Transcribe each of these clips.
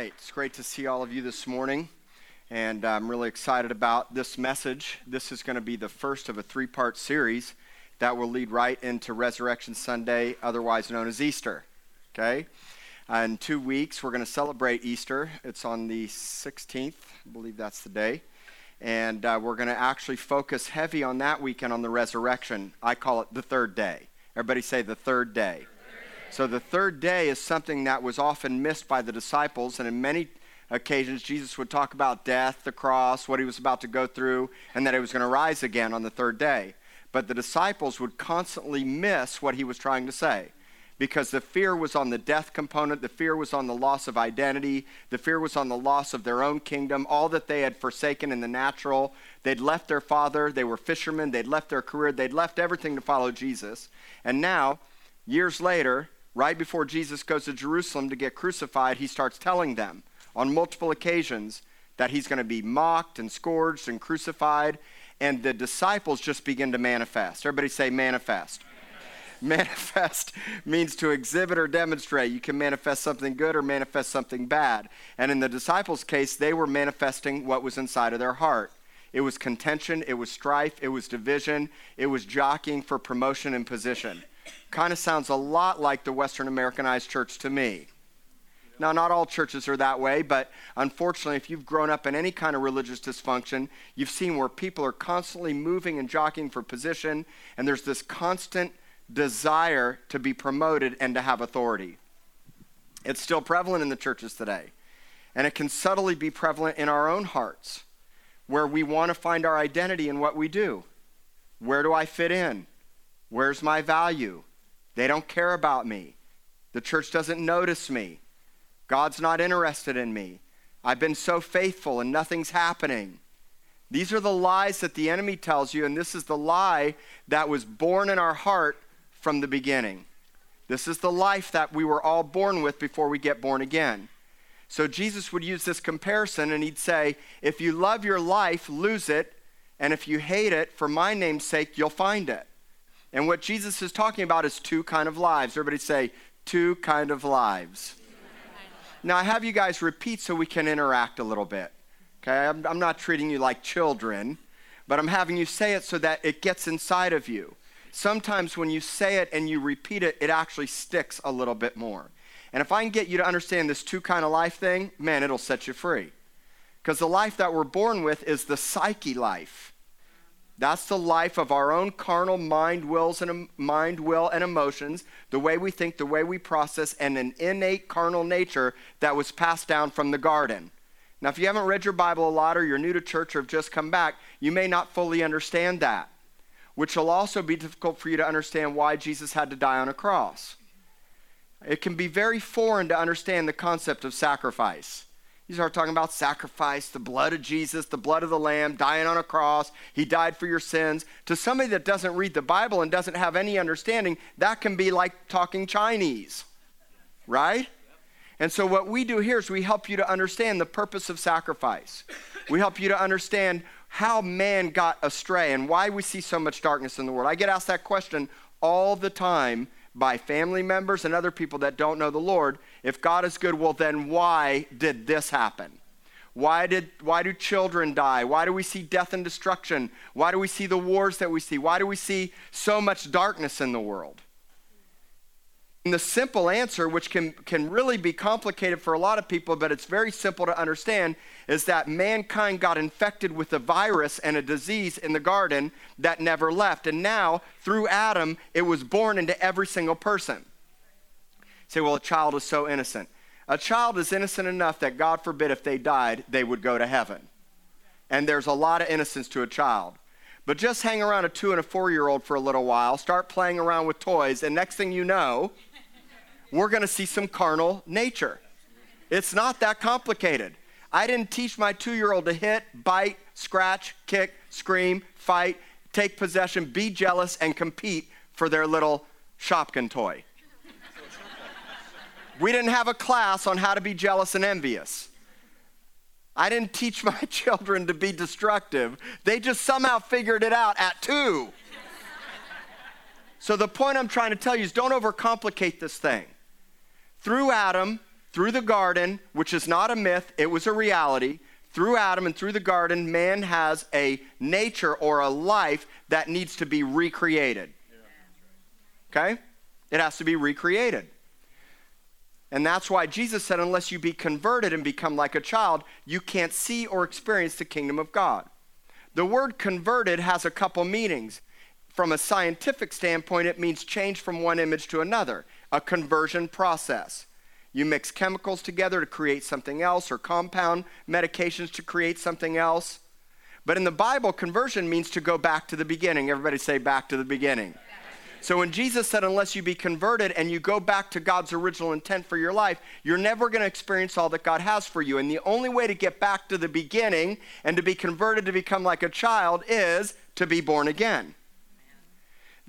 right. It's great to see all of you this morning. And I'm really excited about this message. This is going to be the first of a three part series that will lead right into Resurrection Sunday, otherwise known as Easter. Okay? Uh, in two weeks, we're going to celebrate Easter. It's on the 16th, I believe that's the day. And uh, we're going to actually focus heavy on that weekend on the resurrection. I call it the third day. Everybody say the third day. So the third day is something that was often missed by the disciples, and in many occasions, Jesus would talk about death, the cross, what he was about to go through, and that he was going to rise again on the third day. But the disciples would constantly miss what he was trying to say because the fear was on the death component, the fear was on the loss of identity, the fear was on the loss of their own kingdom, all that they had forsaken in the natural. They'd left their father, they were fishermen, they'd left their career, they'd left everything to follow Jesus. And now, years later, right before Jesus goes to Jerusalem to get crucified, he starts telling them on multiple occasions that he's going to be mocked and scourged and crucified. And the disciples just begin to manifest. Everybody say manifest. Manifest means to exhibit or demonstrate. You can manifest something good or manifest something bad. And in the disciples' case, they were manifesting what was inside of their heart. It was contention, it was strife, it was division, it was jockeying for promotion and position. Kind of sounds a lot like the Western Americanized church to me. Now, not all churches are that way, but unfortunately, if you've grown up in any kind of religious dysfunction, you've seen where people are constantly moving and jockeying for position, and there's this constant desire to be promoted and to have authority. It's still prevalent in the churches today, and it can subtly be prevalent in our own hearts, where we want to find our identity in what we do. Where do I fit in? Where's my value? They don't care about me. The church doesn't notice me. God's not interested in me. I've been so faithful and nothing's happening. These are the lies that the enemy tells you, and this is the lie that was born in our heart from the beginning. This is the life that we were all born with before we get born again. So Jesus would use this comparison and he'd say, If you love your life, lose it, and if you hate it, for my name's sake, you'll find it. And what Jesus is talking about is two kind of lives. Everybody say, two kind of lives. Now, I have you guys repeat so we can interact a little bit. Okay, I'm, I'm not treating you like children, but I'm having you say it so that it gets inside of you. Sometimes when you say it and you repeat it, it actually sticks a little bit more. And if I can get you to understand this two kind of life thing, man, it'll set you free. Because the life that we're born with is the psyche life. That's the life of our own carnal mind, wills and mind, will, and emotions, the way we think, the way we process, and an innate carnal nature that was passed down from the garden. Now, if you haven't read your Bible a lot or you're new to church or have just come back, you may not fully understand that, which will also be difficult for you to understand why Jesus had to die on a cross. It can be very foreign to understand the concept of sacrifice. You start talking about sacrifice, the blood of Jesus, the blood of the Lamb, dying on a cross. He died for your sins. To somebody that doesn't read the Bible and doesn't have any understanding, that can be like talking Chinese, right? And so, what we do here is we help you to understand the purpose of sacrifice. We help you to understand how man got astray and why we see so much darkness in the world. I get asked that question all the time by family members and other people that don't know the Lord. If God is good, well, then why did this happen? Why, did, why do children die? Why do we see death and destruction? Why do we see the wars that we see? Why do we see so much darkness in the world? And the simple answer, which can, can really be complicated for a lot of people, but it's very simple to understand, is that mankind got infected with a virus and a disease in the garden that never left. And now, through Adam, it was born into every single person. You say, well, a child is so innocent. A child is innocent enough that, God forbid, if they died, they would go to heaven. And there's a lot of innocence to a child. But just hang around a two and a four year old for a little while, start playing around with toys, and next thing you know, we're going to see some carnal nature. It's not that complicated. I didn't teach my two year old to hit, bite, scratch, kick, scream, fight, take possession, be jealous, and compete for their little Shopkin toy. We didn't have a class on how to be jealous and envious. I didn't teach my children to be destructive. They just somehow figured it out at two. So, the point I'm trying to tell you is don't overcomplicate this thing. Through Adam, through the garden, which is not a myth, it was a reality. Through Adam and through the garden, man has a nature or a life that needs to be recreated. Okay? It has to be recreated. And that's why Jesus said, unless you be converted and become like a child, you can't see or experience the kingdom of God. The word converted has a couple meanings. From a scientific standpoint, it means change from one image to another, a conversion process. You mix chemicals together to create something else, or compound medications to create something else. But in the Bible, conversion means to go back to the beginning. Everybody say, back to the beginning. So when Jesus said, unless you be converted and you go back to God's original intent for your life, you're never going to experience all that God has for you. And the only way to get back to the beginning and to be converted to become like a child is to be born again.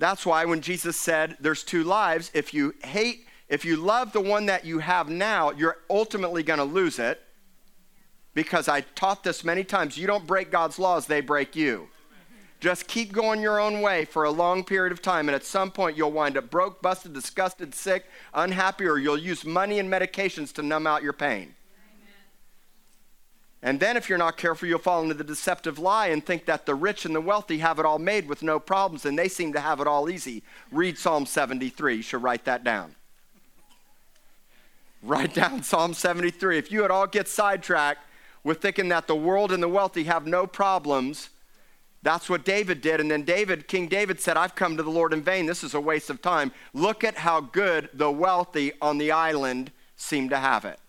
That's why when Jesus said, there's two lives, if you hate, if you love the one that you have now, you're ultimately going to lose it. Because I taught this many times. You don't break God's laws, they break you. Just keep going your own way for a long period of time, and at some point you'll wind up broke, busted, disgusted, sick, unhappy, or you'll use money and medications to numb out your pain. And then, if you're not careful, you'll fall into the deceptive lie and think that the rich and the wealthy have it all made with no problems, and they seem to have it all easy. Read Psalm 73. You should write that down. Write down Psalm 73. If you at all get sidetracked with thinking that the world and the wealthy have no problems, that's what David did. And then David, King David said, I've come to the Lord in vain. This is a waste of time. Look at how good the wealthy on the island seem to have it.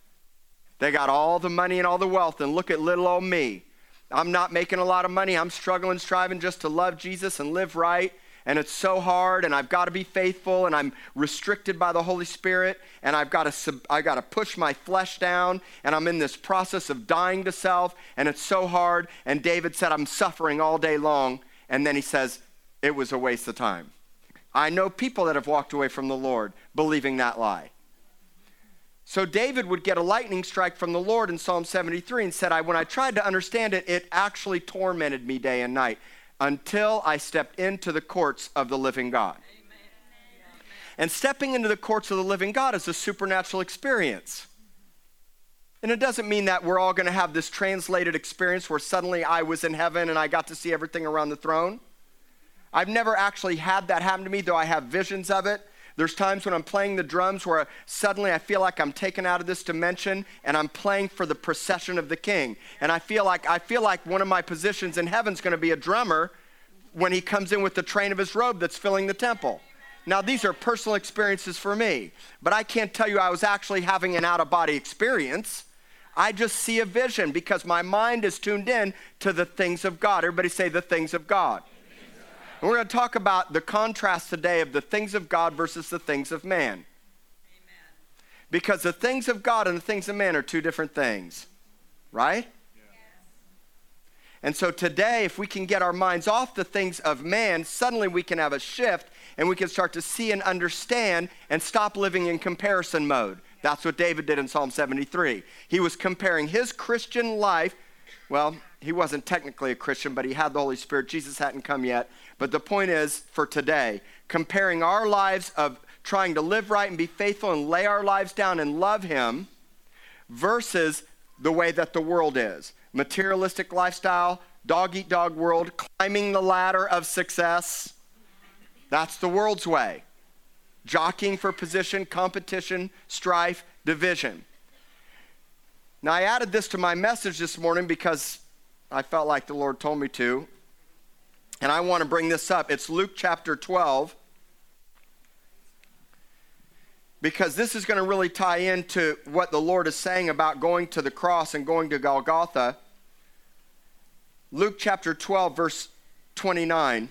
They got all the money and all the wealth, and look at little old me. I'm not making a lot of money. I'm struggling, striving just to love Jesus and live right and it's so hard and I've got to be faithful and I'm restricted by the Holy Spirit and I've got to I got to push my flesh down and I'm in this process of dying to self and it's so hard and David said I'm suffering all day long and then he says it was a waste of time. I know people that have walked away from the Lord believing that lie. So David would get a lightning strike from the Lord in Psalm 73 and said, I, when I tried to understand it, it actually tormented me day and night until I stepped into the courts of the living God. Amen. And stepping into the courts of the living God is a supernatural experience. And it doesn't mean that we're all going to have this translated experience where suddenly I was in heaven and I got to see everything around the throne. I've never actually had that happen to me, though I have visions of it. There's times when I'm playing the drums where suddenly I feel like I'm taken out of this dimension and I'm playing for the procession of the king. And I feel like I feel like one of my positions in heaven's going to be a drummer when he comes in with the train of his robe that's filling the temple. Now, these are personal experiences for me, but I can't tell you I was actually having an out of body experience. I just see a vision because my mind is tuned in to the things of God. Everybody say the things of God. And we're going to talk about the contrast today of the things of God versus the things of man. Amen. Because the things of God and the things of man are two different things, right? And so today, if we can get our minds off the things of man, suddenly we can have a shift and we can start to see and understand and stop living in comparison mode. That's what David did in Psalm 73. He was comparing his Christian life. Well, he wasn't technically a Christian, but he had the Holy Spirit. Jesus hadn't come yet. But the point is for today, comparing our lives of trying to live right and be faithful and lay our lives down and love Him versus the way that the world is materialistic lifestyle, dog eat dog world, climbing the ladder of success. That's the world's way. Jockeying for position, competition, strife, division. Now, I added this to my message this morning because I felt like the Lord told me to. And I want to bring this up. It's Luke chapter 12. Because this is going to really tie into what the Lord is saying about going to the cross and going to Golgotha. Luke chapter 12, verse 29.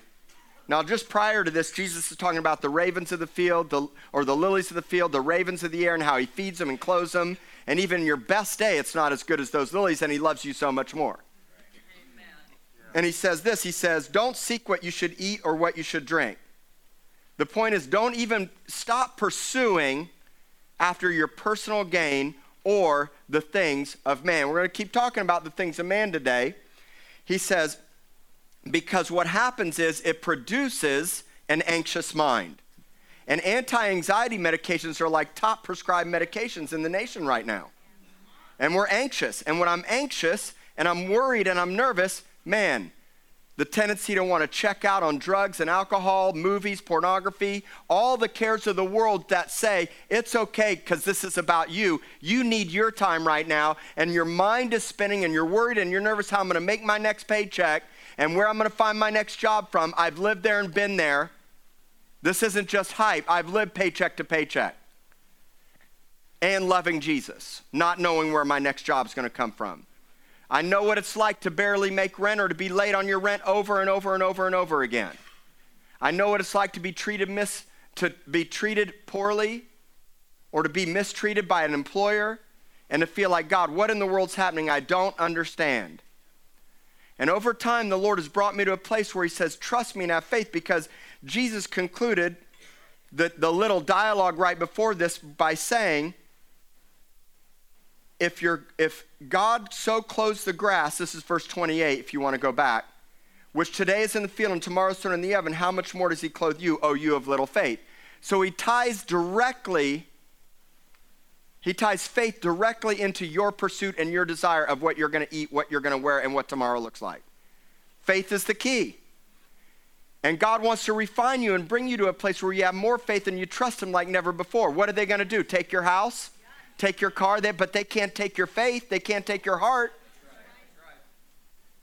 Now, just prior to this, Jesus is talking about the ravens of the field, the, or the lilies of the field, the ravens of the air, and how he feeds them and clothes them. And even your best day, it's not as good as those lilies, and he loves you so much more. And he says this he says, Don't seek what you should eat or what you should drink. The point is, don't even stop pursuing after your personal gain or the things of man. We're going to keep talking about the things of man today. He says, because what happens is it produces an anxious mind. And anti anxiety medications are like top prescribed medications in the nation right now. And we're anxious. And when I'm anxious and I'm worried and I'm nervous, man, the tendency to want to check out on drugs and alcohol, movies, pornography, all the cares of the world that say it's okay because this is about you. You need your time right now, and your mind is spinning, and you're worried and you're nervous how I'm going to make my next paycheck and where I'm going to find my next job from. I've lived there and been there. This isn't just hype, I've lived paycheck to paycheck. And loving Jesus, not knowing where my next job is going to come from. I know what it's like to barely make rent or to be late on your rent over and over and over and over again. I know what it's like to be treated mis- to be treated poorly or to be mistreated by an employer and to feel like, God, what in the world's happening? I don't understand. And over time, the Lord has brought me to a place where He says, Trust me and have faith, because Jesus concluded the, the little dialogue right before this by saying, if, you're, if God so clothes the grass, this is verse 28 if you want to go back, which today is in the field and tomorrow is thrown in the oven, how much more does he clothe you, O you of little faith? So he ties directly, he ties faith directly into your pursuit and your desire of what you're going to eat, what you're going to wear, and what tomorrow looks like. Faith is the key. And God wants to refine you and bring you to a place where you have more faith and you trust Him like never before. What are they going to do? Take your house? Take your car, but they can't take your faith, they can't take your heart.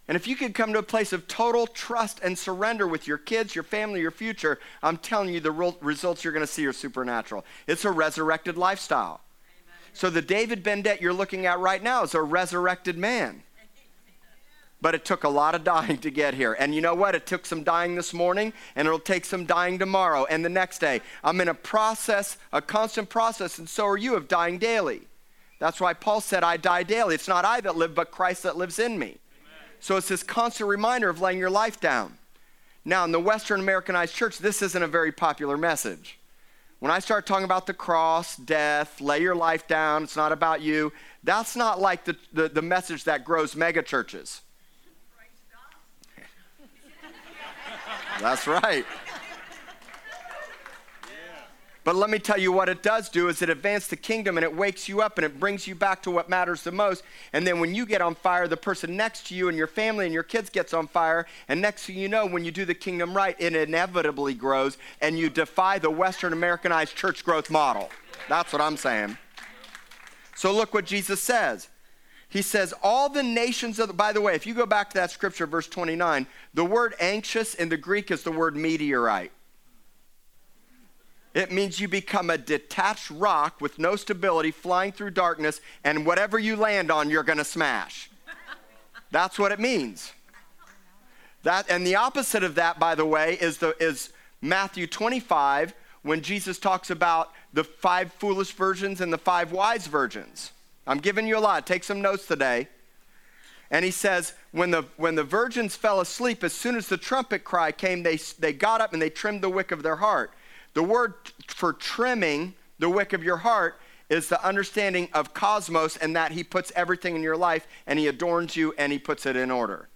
And if you could come to a place of total trust and surrender with your kids, your family, your future, I'm telling you the results you're going to see are supernatural. It's a resurrected lifestyle. Amen. So the David Bendett you're looking at right now is a resurrected man. But it took a lot of dying to get here. And you know what? It took some dying this morning, and it'll take some dying tomorrow and the next day. I'm in a process, a constant process, and so are you, of dying daily. That's why Paul said, I die daily. It's not I that live, but Christ that lives in me. Amen. So it's this constant reminder of laying your life down. Now, in the Western Americanized church, this isn't a very popular message. When I start talking about the cross, death, lay your life down, it's not about you, that's not like the, the, the message that grows megachurches. That's right. But let me tell you what it does do is it advances the kingdom and it wakes you up and it brings you back to what matters the most. And then when you get on fire, the person next to you and your family and your kids gets on fire. And next thing you know, when you do the kingdom right, it inevitably grows and you defy the Western Americanized church growth model. That's what I'm saying. So look what Jesus says. He says, All the nations of the, by the way, if you go back to that scripture, verse 29, the word anxious in the Greek is the word meteorite. It means you become a detached rock with no stability, flying through darkness, and whatever you land on, you're going to smash. That's what it means. That, and the opposite of that, by the way, is, the, is Matthew 25, when Jesus talks about the five foolish virgins and the five wise virgins. I'm giving you a lot. Take some notes today. And he says, when the, when the virgins fell asleep, as soon as the trumpet cry came, they, they got up and they trimmed the wick of their heart. The word for trimming the wick of your heart is the understanding of cosmos and that he puts everything in your life and he adorns you and he puts it in order.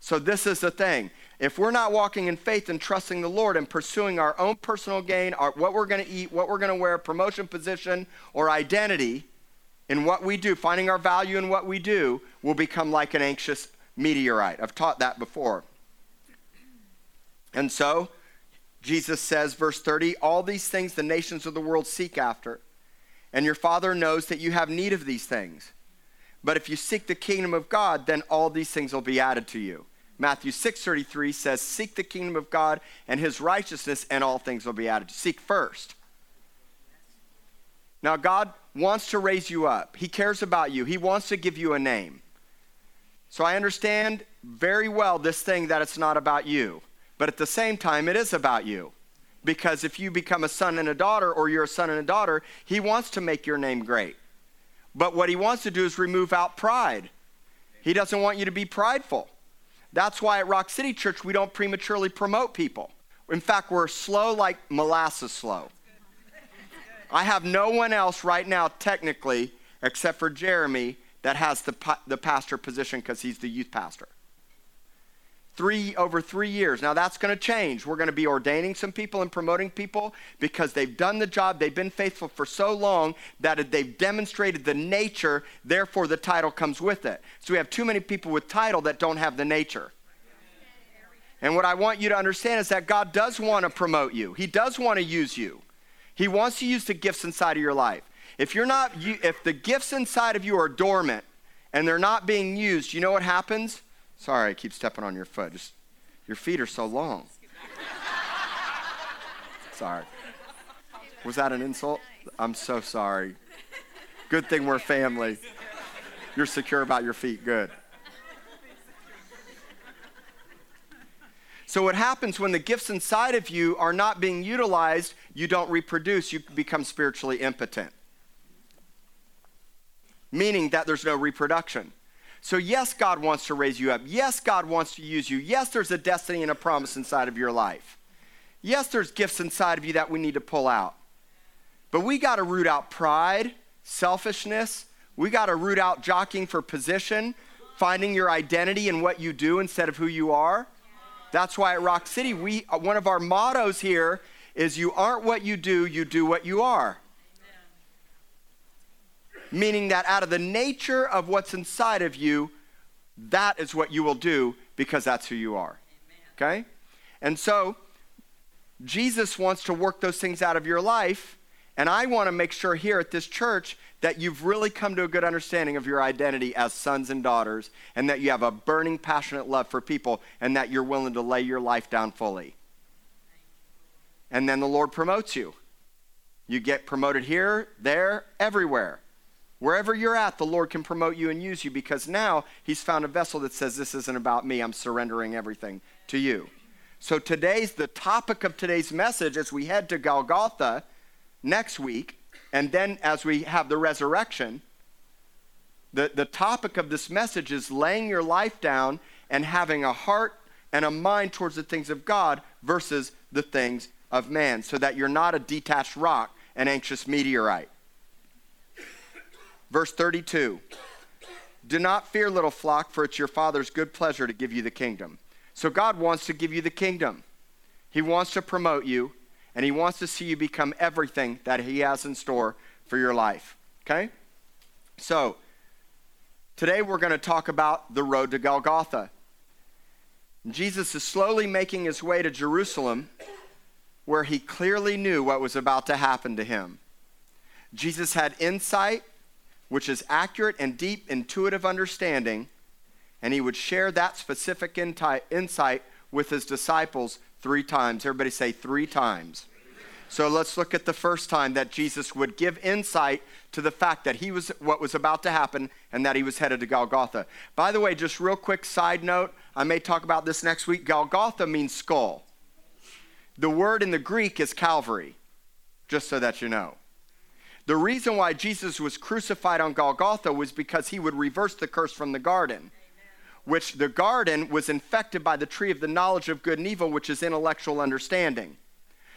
So, this is the thing. If we're not walking in faith and trusting the Lord and pursuing our own personal gain, our, what we're going to eat, what we're going to wear, promotion, position, or identity, in what we do, finding our value in what we do, will become like an anxious meteorite. I've taught that before. And so, Jesus says, verse 30, all these things the nations of the world seek after, and your Father knows that you have need of these things. But if you seek the kingdom of God, then all these things will be added to you. Matthew 6:33 says, "Seek the kingdom of God and his righteousness, and all things will be added." To. Seek first. Now, God wants to raise you up. He cares about you. He wants to give you a name. So I understand very well this thing that it's not about you. But at the same time, it is about you. Because if you become a son and a daughter, or you're a son and a daughter, He wants to make your name great. But what He wants to do is remove out pride. He doesn't want you to be prideful. That's why at Rock City Church, we don't prematurely promote people. In fact, we're slow like molasses slow. I have no one else right now, technically, except for Jeremy, that has the, the pastor position because he's the youth pastor. three over three years. Now that's going to change. We're going to be ordaining some people and promoting people because they've done the job. They've been faithful for so long that they've demonstrated the nature. Therefore, the title comes with it. So we have too many people with title that don't have the nature. And what I want you to understand is that God does want to promote you. He does want to use you. He wants to use the gifts inside of your life. If you're not, if the gifts inside of you are dormant and they're not being used, you know what happens? Sorry, I keep stepping on your foot. Just your feet are so long. sorry. Was that an insult? I'm so sorry. Good thing we're family. You're secure about your feet. Good. So, what happens when the gifts inside of you are not being utilized, you don't reproduce, you become spiritually impotent. Meaning that there's no reproduction. So, yes, God wants to raise you up. Yes, God wants to use you. Yes, there's a destiny and a promise inside of your life. Yes, there's gifts inside of you that we need to pull out. But we got to root out pride, selfishness. We got to root out jockeying for position, finding your identity in what you do instead of who you are. That's why at Rock City, we, uh, one of our mottos here is you aren't what you do, you do what you are. Meaning that out of the nature of what's inside of you, that is what you will do because that's who you are. Amen. Okay? And so, Jesus wants to work those things out of your life. And I want to make sure here at this church that you've really come to a good understanding of your identity as sons and daughters, and that you have a burning, passionate love for people, and that you're willing to lay your life down fully. And then the Lord promotes you. You get promoted here, there, everywhere. Wherever you're at, the Lord can promote you and use you because now He's found a vessel that says, This isn't about me, I'm surrendering everything to you. So today's the topic of today's message as we head to Golgotha next week and then as we have the resurrection, the, the topic of this message is laying your life down and having a heart and a mind towards the things of God versus the things of man, so that you're not a detached rock, an anxious meteorite. Verse 32 Do not fear, little flock, for it's your Father's good pleasure to give you the kingdom. So God wants to give you the kingdom. He wants to promote you and He wants to see you become everything that He has in store for your life. Okay? So, today we're going to talk about the road to Golgotha. Jesus is slowly making his way to Jerusalem where he clearly knew what was about to happen to him. Jesus had insight, which is accurate and deep, intuitive understanding, and he would share that specific insight with his disciples three times. Everybody say three times. So let's look at the first time that Jesus would give insight to the fact that he was what was about to happen and that he was headed to Golgotha. By the way, just real quick side note, I may talk about this next week. Golgotha means skull. The word in the Greek is Calvary, just so that you know. The reason why Jesus was crucified on Golgotha was because he would reverse the curse from the garden which the garden was infected by the tree of the knowledge of good and evil, which is intellectual understanding.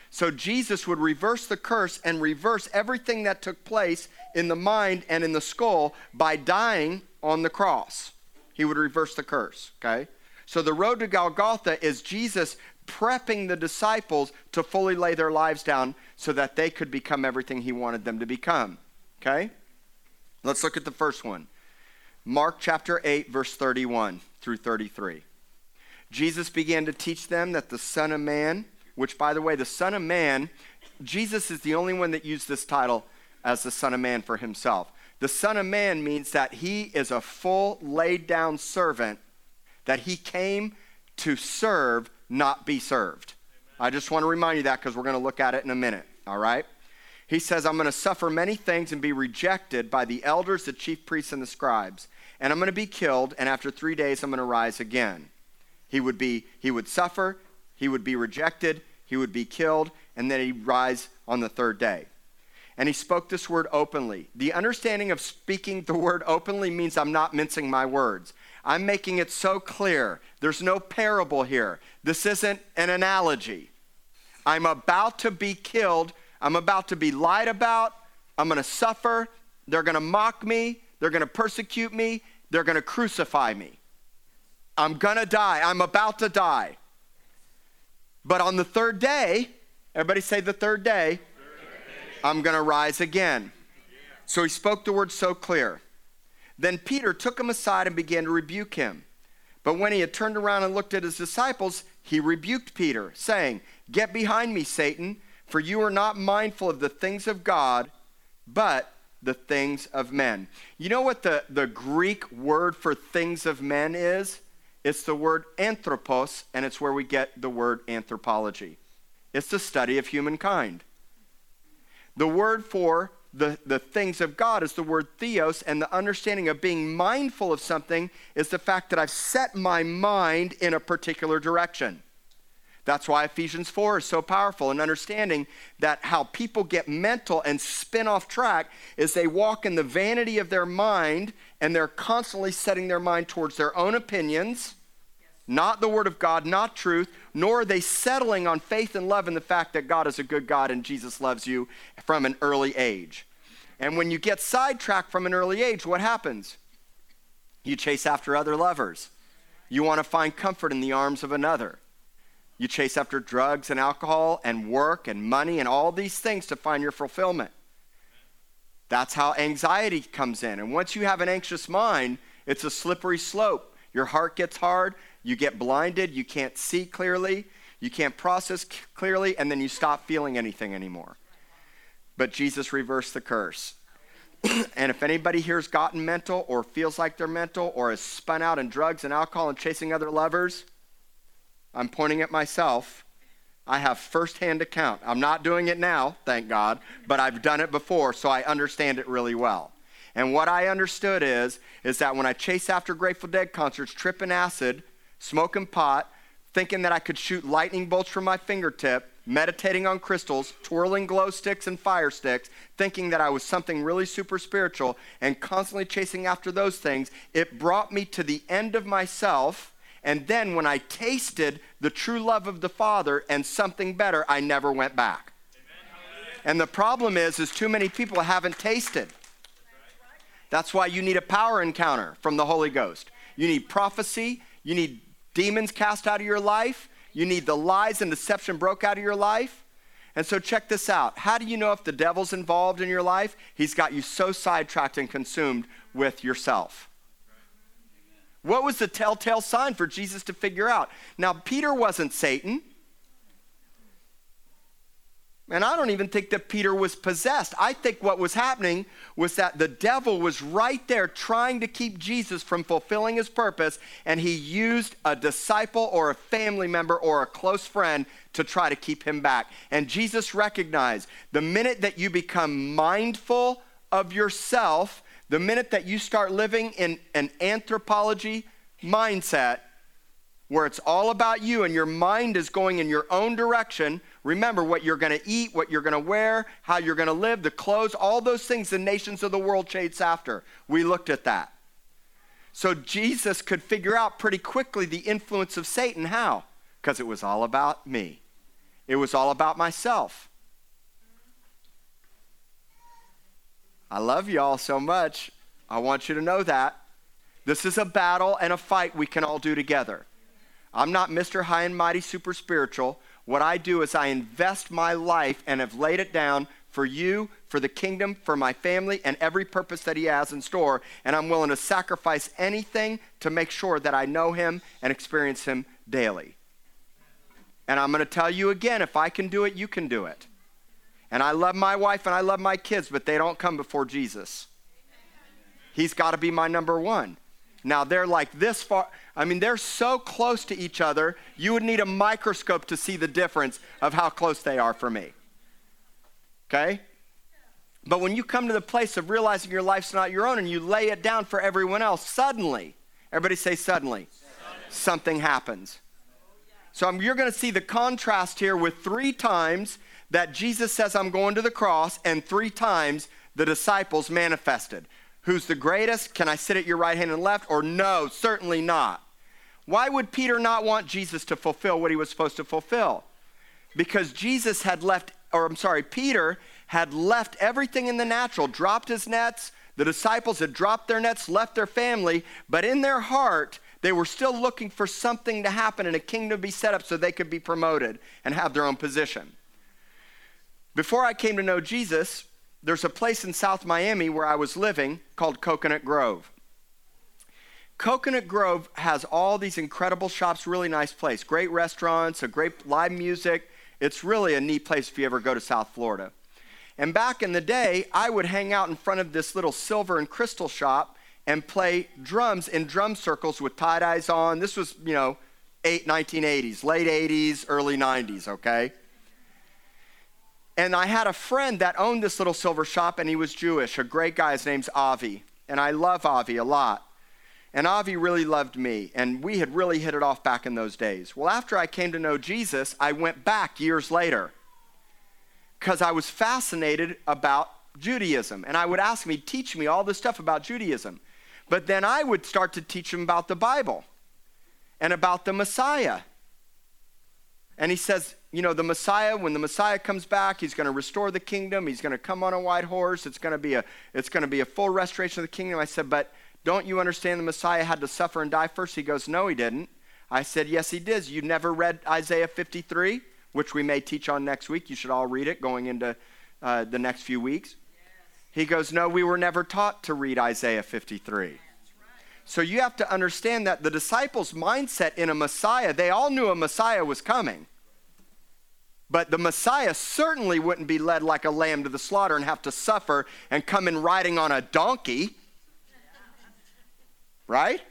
So Jesus would reverse the curse and reverse everything that took place in the mind and in the skull by dying on the cross. He would reverse the curse, okay? So the road to Golgotha is Jesus prepping the disciples to fully lay their lives down so that they could become everything he wanted them to become, okay? Let's look at the first one. Mark chapter 8, verse 31 through 33. Jesus began to teach them that the Son of Man, which, by the way, the Son of Man, Jesus is the only one that used this title as the Son of Man for himself. The Son of Man means that he is a full, laid down servant, that he came to serve, not be served. I just want to remind you that because we're going to look at it in a minute, all right? He says, I'm going to suffer many things and be rejected by the elders, the chief priests, and the scribes. And I'm going to be killed, and after three days, I'm going to rise again. He would, be, he would suffer, he would be rejected, he would be killed, and then he'd rise on the third day. And he spoke this word openly. The understanding of speaking the word openly means I'm not mincing my words. I'm making it so clear. There's no parable here. This isn't an analogy. I'm about to be killed I'm about to be lied about. I'm going to suffer. They're going to mock me. They're going to persecute me. They're going to crucify me. I'm gonna die. I'm about to die. But on the third day, everybody say the third day, I'm gonna rise again. So he spoke the word so clear. Then Peter took him aside and began to rebuke him. But when he had turned around and looked at his disciples, he rebuked Peter, saying, Get behind me, Satan, for you are not mindful of the things of God, but the things of men. You know what the, the Greek word for things of men is? It's the word anthropos, and it's where we get the word anthropology. It's the study of humankind. The word for the, the things of God is the word theos, and the understanding of being mindful of something is the fact that I've set my mind in a particular direction. That's why Ephesians 4 is so powerful in understanding that how people get mental and spin off track is they walk in the vanity of their mind and they're constantly setting their mind towards their own opinions, not the Word of God, not truth, nor are they settling on faith and love and the fact that God is a good God and Jesus loves you from an early age. And when you get sidetracked from an early age, what happens? You chase after other lovers. You want to find comfort in the arms of another. You chase after drugs and alcohol and work and money and all these things to find your fulfillment. That's how anxiety comes in. And once you have an anxious mind, it's a slippery slope. Your heart gets hard, you get blinded, you can't see clearly, you can't process clearly, and then you stop feeling anything anymore. But Jesus reversed the curse. and if anybody here's gotten mental or feels like they're mental or has spun out in drugs and alcohol and chasing other lovers, I'm pointing at myself. I have firsthand account. I'm not doing it now, thank God, but I've done it before, so I understand it really well. And what I understood is, is that when I chase after Grateful Dead concerts, tripping acid, smoking pot, thinking that I could shoot lightning bolts from my fingertip, meditating on crystals, twirling glow sticks and fire sticks, thinking that I was something really super spiritual, and constantly chasing after those things, it brought me to the end of myself and then when I tasted the true love of the Father and something better, I never went back. And the problem is, is too many people haven't tasted. That's why you need a power encounter from the Holy Ghost. You need prophecy. You need demons cast out of your life. You need the lies and deception broke out of your life. And so check this out. How do you know if the devil's involved in your life? He's got you so sidetracked and consumed with yourself. What was the telltale sign for Jesus to figure out? Now, Peter wasn't Satan. And I don't even think that Peter was possessed. I think what was happening was that the devil was right there trying to keep Jesus from fulfilling his purpose, and he used a disciple or a family member or a close friend to try to keep him back. And Jesus recognized the minute that you become mindful of yourself, the minute that you start living in an anthropology mindset where it's all about you and your mind is going in your own direction, remember what you're going to eat, what you're going to wear, how you're going to live, the clothes, all those things the nations of the world chase after. We looked at that. So Jesus could figure out pretty quickly the influence of Satan. How? Because it was all about me, it was all about myself. I love y'all so much. I want you to know that. This is a battle and a fight we can all do together. I'm not Mr. High and Mighty Super Spiritual. What I do is I invest my life and have laid it down for you, for the kingdom, for my family, and every purpose that He has in store. And I'm willing to sacrifice anything to make sure that I know Him and experience Him daily. And I'm going to tell you again if I can do it, you can do it. And I love my wife and I love my kids, but they don't come before Jesus. He's got to be my number one. Now they're like this far. I mean, they're so close to each other, you would need a microscope to see the difference of how close they are for me. Okay? But when you come to the place of realizing your life's not your own and you lay it down for everyone else, suddenly, everybody say suddenly, suddenly. something happens. So I'm, you're going to see the contrast here with three times that Jesus says, I'm going to the cross, and three times the disciples manifested. Who's the greatest? Can I sit at your right hand and left? Or no, certainly not. Why would Peter not want Jesus to fulfill what he was supposed to fulfill? Because Jesus had left, or I'm sorry, Peter had left everything in the natural, dropped his nets. The disciples had dropped their nets, left their family, but in their heart, They were still looking for something to happen and a kingdom to be set up so they could be promoted and have their own position. Before I came to know Jesus, there's a place in South Miami where I was living called Coconut Grove. Coconut Grove has all these incredible shops, really nice place, great restaurants, a great live music. It's really a neat place if you ever go to South Florida. And back in the day, I would hang out in front of this little silver and crystal shop and play drums in drum circles with tie dyes on. This was, you know, eight, 1980s, late 80s, early 90s, okay? And I had a friend that owned this little silver shop, and he was Jewish, a great guy. His name's Avi. And I love Avi a lot. And Avi really loved me, and we had really hit it off back in those days. Well, after I came to know Jesus, I went back years later because I was fascinated about Judaism. And I would ask him, he'd teach me all this stuff about Judaism. But then I would start to teach him about the Bible and about the Messiah. And he says, you know, the Messiah, when the Messiah comes back, he's going to restore the kingdom. He's going to come on a white horse. It's going to be a, it's going to be a full restoration of the kingdom. I said, but don't you understand the Messiah had to suffer and die first? He goes, No, he didn't. I said, Yes, he did. You never read Isaiah 53, which we may teach on next week. You should all read it going into uh, the next few weeks. He goes, No, we were never taught to read Isaiah 53. So you have to understand that the disciples' mindset in a Messiah, they all knew a Messiah was coming. But the Messiah certainly wouldn't be led like a lamb to the slaughter and have to suffer and come in riding on a donkey right?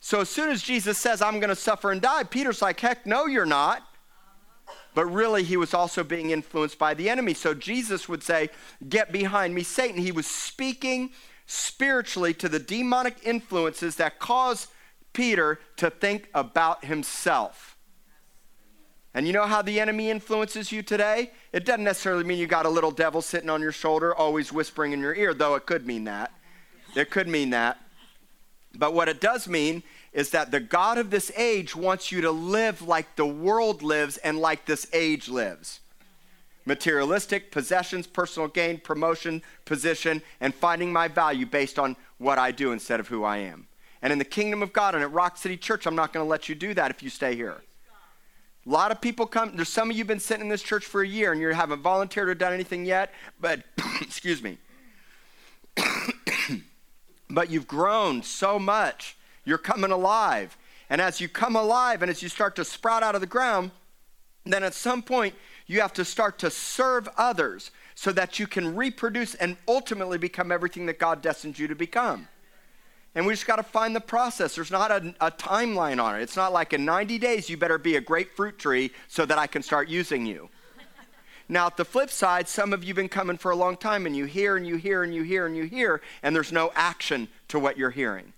So as soon as Jesus says, I'm going to suffer and die, Peter's like, heck, no, you're not. But really, he was also being influenced by the enemy. So Jesus would say, Get behind me, Satan. He was speaking spiritually to the demonic influences that caused Peter to think about himself. And you know how the enemy influences you today? It doesn't necessarily mean you got a little devil sitting on your shoulder, always whispering in your ear, though it could mean that. It could mean that. But what it does mean is that the God of this age wants you to live like the world lives and like this age lives materialistic, possessions, personal gain, promotion, position, and finding my value based on what I do instead of who I am. And in the kingdom of God and at Rock City Church, I'm not going to let you do that if you stay here. A lot of people come, there's some of you been sitting in this church for a year and you haven't volunteered or done anything yet, but, excuse me. but you've grown so much. You're coming alive. And as you come alive and as you start to sprout out of the ground, then at some point you have to start to serve others so that you can reproduce and ultimately become everything that God destined you to become. And we just got to find the process. There's not a, a, timeline on it. It's not like in 90 days you better be a great fruit tree so that I can start using you. Now, at the flip side, some of you have been coming for a long time and you hear and you hear and you hear and you hear, and there's no action to what you're hearing.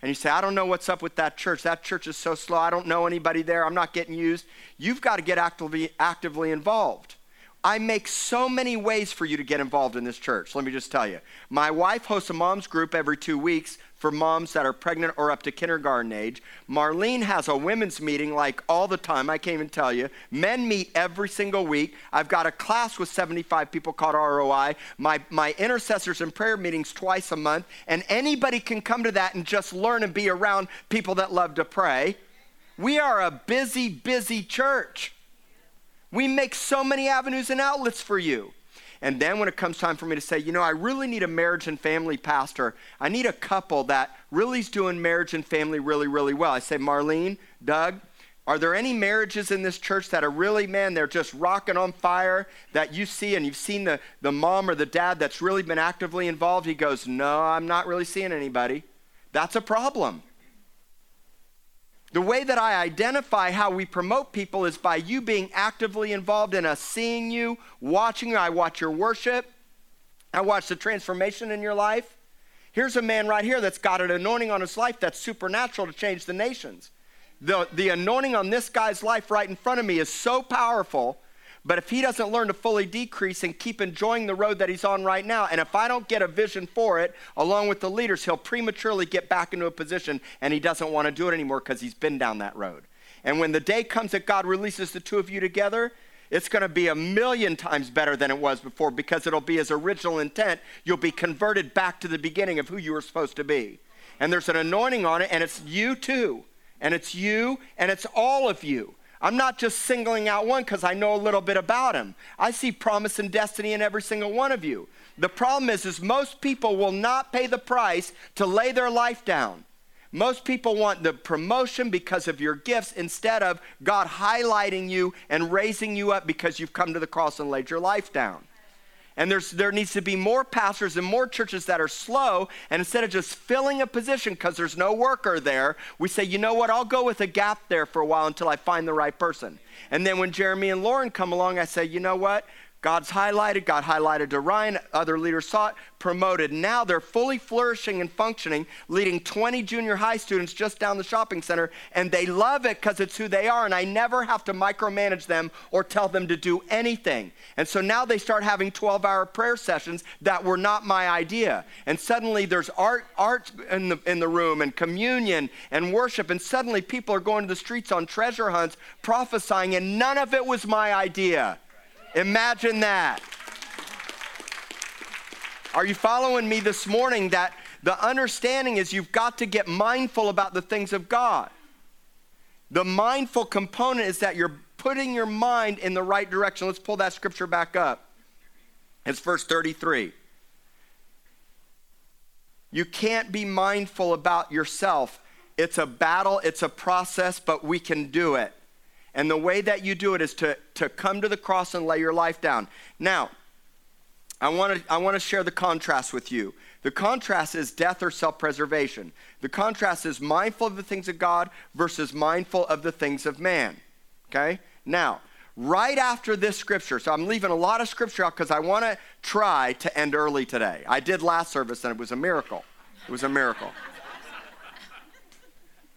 And you say, I don't know what's up with that church. That church is so slow. I don't know anybody there. I'm not getting used. You've got to get actively, actively involved. I make so many ways for you to get involved in this church. Let me just tell you. My wife hosts a mom's group every two weeks for moms that are pregnant or up to kindergarten age. Marlene has a women's meeting like all the time. I can't even tell you. Men meet every single week. I've got a class with 75 people called ROI. My, my intercessors and prayer meetings twice a month. And anybody can come to that and just learn and be around people that love to pray. We are a busy, busy church. We make so many avenues and outlets for you. And then when it comes time for me to say, you know, I really need a marriage and family pastor, I need a couple that really is doing marriage and family really, really well. I say, Marlene, Doug, are there any marriages in this church that are really, man, they're just rocking on fire that you see and you've seen the, the mom or the dad that's really been actively involved? He goes, No, I'm not really seeing anybody. That's a problem. The way that I identify how we promote people is by you being actively involved in us seeing you, watching you. I watch your worship, I watch the transformation in your life. Here's a man right here that's got an anointing on his life that's supernatural to change the nations. The, the anointing on this guy's life right in front of me is so powerful but if he doesn't learn to fully decrease and keep enjoying the road that he's on right now, and if I don't get a vision for it along with the leaders, he'll prematurely get back into a position and he doesn't want to do it anymore because he's been down that road. And when the day comes that God releases the two of you together, it's going to be a million times better than it was before because it'll be his original intent. You'll be converted back to the beginning of who you were supposed to be. And there's an anointing on it, and it's you too. And it's you, and it's all of you. I'm not just singling out one because I know a little bit about him. I see promise and destiny in every single one of you. The problem is, is most people will not pay the price to lay their life down. Most people want the promotion because of your gifts instead of God highlighting you and raising you up because you've come to the cross and laid your life down. And there's, there needs to be more pastors and more churches that are slow. And instead of just filling a position because there's no worker there, we say, you know what, I'll go with a gap there for a while until I find the right person. And then when Jeremy and Lauren come along, I say, you know what, God's highlighted, God highlighted to Ryan, other leaders saw it, promoted. Now they're fully flourishing and functioning, leading 20 junior high students just down the shopping center, and they love it because it's who they are, and I never have to micromanage them or tell them to do anything. And so now they start having 12 hour prayer sessions that were not my idea. And suddenly there's art, art in the, in the room, and communion and worship, and suddenly people are going to the streets on treasure hunts prophesying, and none of it was my idea. Imagine that. Are you following me this morning that the understanding is you've got to get mindful about the things of God? The mindful component is that you're putting your mind in the right direction. Let's pull that scripture back up. It's verse 33. You can't be mindful about yourself. It's a battle, it's a process, but we can do it. And the way that you do it is to, to come to the cross and lay your life down. Now, I want to I want to share the contrast with you. The contrast is death or self-preservation. The contrast is mindful of the things of God versus mindful of the things of man. Okay? Now, right after this scripture, so I'm leaving a lot of scripture out because I want to try to end early today. I did last service and it was a miracle. It was a miracle.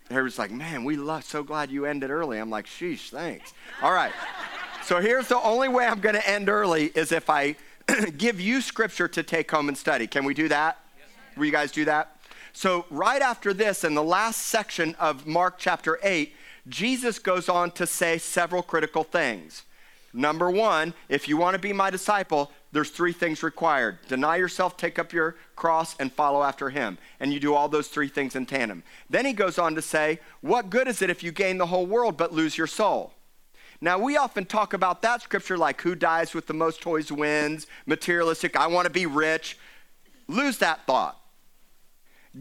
Everybody's like, man, we love, so glad you ended early. I'm like, sheesh, thanks. All right. So here's the only way I'm going to end early is if I give you scripture to take home and study. Can we do that? Yes, Will you guys do that? So, right after this, in the last section of Mark chapter 8, Jesus goes on to say several critical things. Number one, if you want to be my disciple, there's three things required deny yourself, take up your cross, and follow after him. And you do all those three things in tandem. Then he goes on to say, What good is it if you gain the whole world but lose your soul? Now, we often talk about that scripture like who dies with the most toys wins, materialistic, I want to be rich. Lose that thought.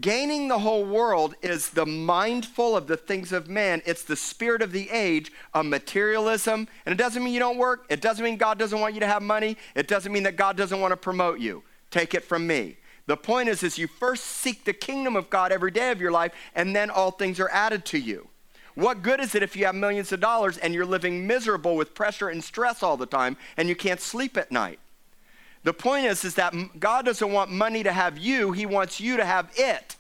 Gaining the whole world is the mindful of the things of man. It's the spirit of the age of materialism. And it doesn't mean you don't work. It doesn't mean God doesn't want you to have money. It doesn't mean that God doesn't want to promote you. Take it from me. The point is, is you first seek the kingdom of God every day of your life, and then all things are added to you. What good is it if you have millions of dollars and you're living miserable with pressure and stress all the time and you can't sleep at night? The point is, is that God doesn't want money to have you, He wants you to have it.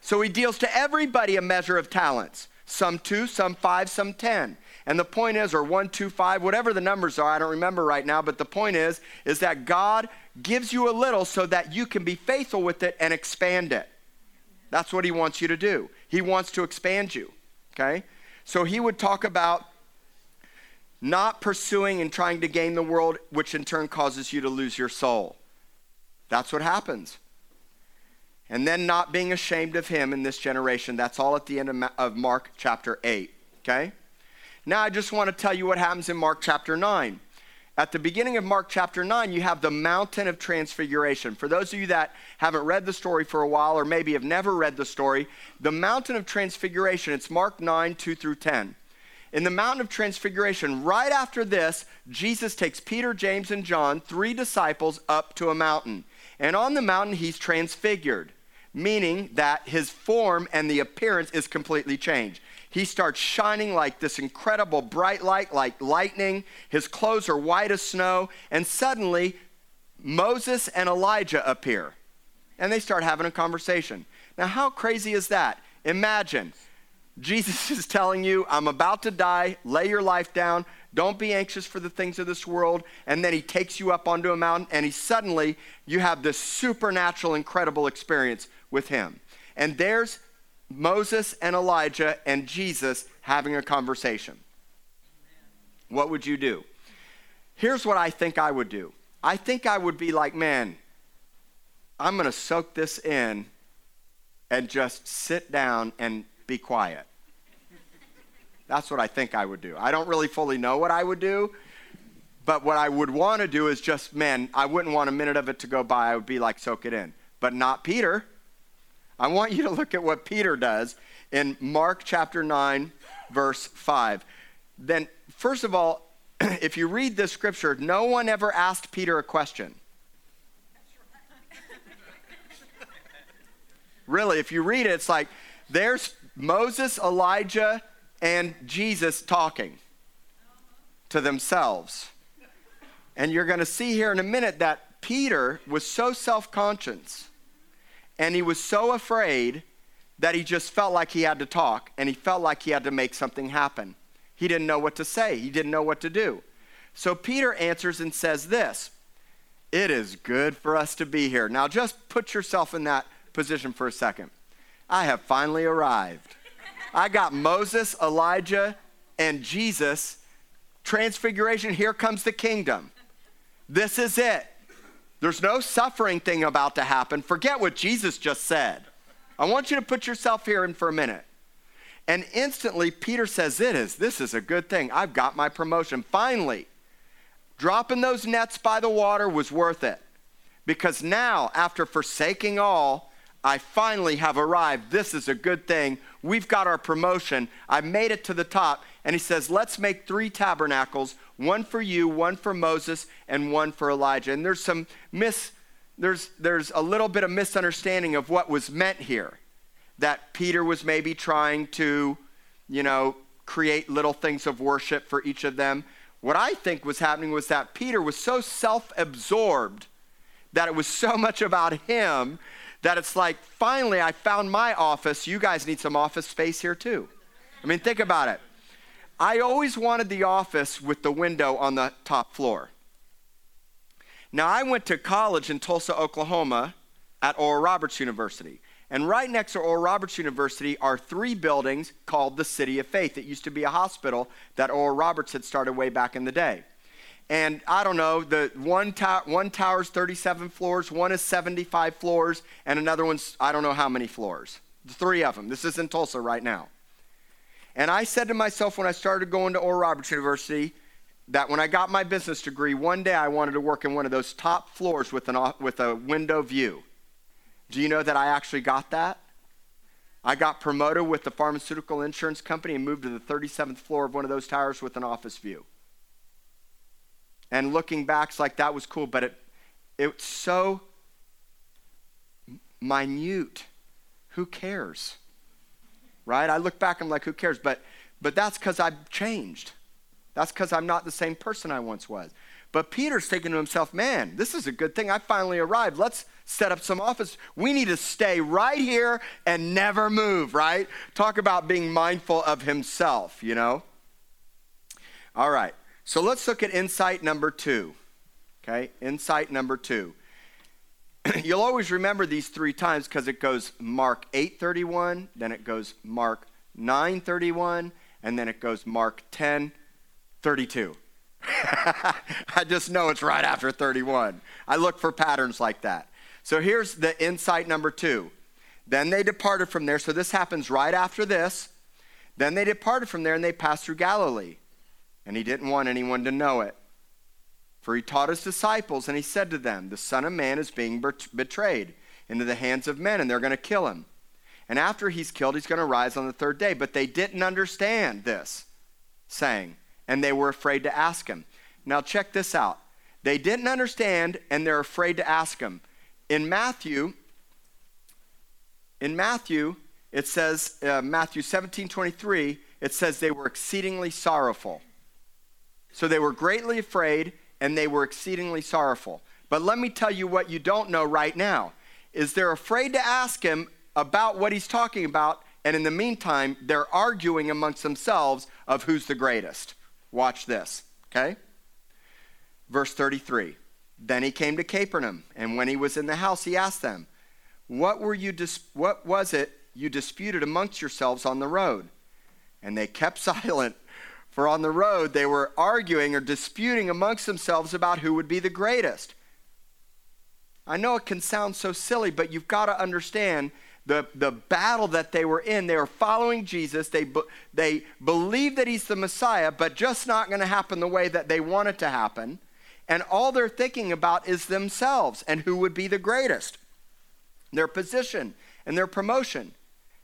So He deals to everybody a measure of talents some two, some five, some ten. And the point is, or one, two, five, whatever the numbers are, I don't remember right now, but the point is, is that God gives you a little so that you can be faithful with it and expand it. That's what He wants you to do. He wants to expand you, okay? So He would talk about not pursuing and trying to gain the world, which in turn causes you to lose your soul. That's what happens. And then not being ashamed of him in this generation. That's all at the end of Mark chapter 8. Okay? Now I just want to tell you what happens in Mark chapter 9. At the beginning of Mark chapter 9, you have the mountain of transfiguration. For those of you that haven't read the story for a while or maybe have never read the story, the mountain of transfiguration, it's Mark 9, 2 through 10 in the mountain of transfiguration, right after this, Jesus takes Peter, James, and John, three disciples, up to a mountain. And on the mountain, he's transfigured, meaning that his form and the appearance is completely changed. He starts shining like this incredible bright light, like lightning. His clothes are white as snow. And suddenly, Moses and Elijah appear. And they start having a conversation. Now, how crazy is that? Imagine Jesus is telling you, I'm about to die, lay your life down, don't be anxious for the things of this world. And then he takes you up onto a mountain, and he suddenly, you have this supernatural, incredible experience with him. And there's Moses and Elijah and Jesus having a conversation. What would you do? Here's what I think I would do I think I would be like, man, I'm going to soak this in and just sit down and be quiet. That's what I think I would do. I don't really fully know what I would do, but what I would want to do is just, man, I wouldn't want a minute of it to go by. I would be like, soak it in. But not Peter. I want you to look at what Peter does in Mark chapter 9, verse 5. Then, first of all, if you read this scripture, no one ever asked Peter a question. really, if you read it, it's like there's Moses, Elijah, and Jesus talking to themselves. And you're going to see here in a minute that Peter was so self conscious and he was so afraid that he just felt like he had to talk and he felt like he had to make something happen. He didn't know what to say, he didn't know what to do. So Peter answers and says this It is good for us to be here. Now, just put yourself in that position for a second. I have finally arrived. I got Moses, Elijah, and Jesus. Transfiguration, here comes the kingdom. This is it. There's no suffering thing about to happen. Forget what Jesus just said. I want you to put yourself here in for a minute. And instantly, Peter says, It is. This is a good thing. I've got my promotion. Finally, dropping those nets by the water was worth it. Because now, after forsaking all, I finally have arrived. This is a good thing. We've got our promotion. I made it to the top. And he says, Let's make three tabernacles one for you, one for Moses, and one for Elijah. And there's some mis, there's, there's a little bit of misunderstanding of what was meant here. That Peter was maybe trying to, you know, create little things of worship for each of them. What I think was happening was that Peter was so self absorbed that it was so much about him that it's like, finally, I found my office. You guys need some office space here, too. I mean, think about it. I always wanted the office with the window on the top floor. Now, I went to college in Tulsa, Oklahoma at Oral Roberts University. And right next to Oral Roberts University are three buildings called the City of Faith. It used to be a hospital that Oral Roberts had started way back in the day. And I don't know, the one, to- one tower's 37 floors, one is 75 floors, and another one's, I don't know how many floors. Three of them. This is in Tulsa right now. And I said to myself when I started going to Oral Roberts University that when I got my business degree, one day I wanted to work in one of those top floors with, an, with a window view. Do you know that I actually got that? I got promoted with the pharmaceutical insurance company and moved to the 37th floor of one of those towers with an office view. And looking back, it's like that was cool, but it, it's so minute. Who cares? right? I look back, I'm like, who cares? But, but that's because I've changed. That's because I'm not the same person I once was. But Peter's thinking to himself, man, this is a good thing. I finally arrived. Let's set up some office. We need to stay right here and never move, right? Talk about being mindful of himself, you know? All right. So let's look at insight number two. Okay? Insight number two. you'll always remember these three times because it goes Mark 8:31, then it goes Mark 9:31, and then it goes Mark 10:32. I just know it's right after 31. I look for patterns like that. So here's the insight number 2. Then they departed from there. So this happens right after this. Then they departed from there and they passed through Galilee. And he didn't want anyone to know it. For he taught his disciples, and he said to them, The Son of Man is being betrayed into the hands of men, and they're going to kill him. And after he's killed, he's going to rise on the third day. But they didn't understand this saying, and they were afraid to ask him. Now, check this out. They didn't understand, and they're afraid to ask him. In Matthew, in Matthew, it says, uh, Matthew 17 23, it says they were exceedingly sorrowful. So they were greatly afraid and they were exceedingly sorrowful. But let me tell you what you don't know right now is they're afraid to ask him about what he's talking about and in the meantime they're arguing amongst themselves of who's the greatest. Watch this, okay? Verse 33. Then he came to Capernaum, and when he was in the house, he asked them, "What were you dis- what was it you disputed amongst yourselves on the road?" And they kept silent for on the road, they were arguing or disputing amongst themselves about who would be the greatest. I know it can sound so silly, but you've got to understand the, the battle that they were in. They were following Jesus. They, they believe that he's the Messiah, but just not going to happen the way that they want it to happen. And all they're thinking about is themselves and who would be the greatest, their position and their promotion.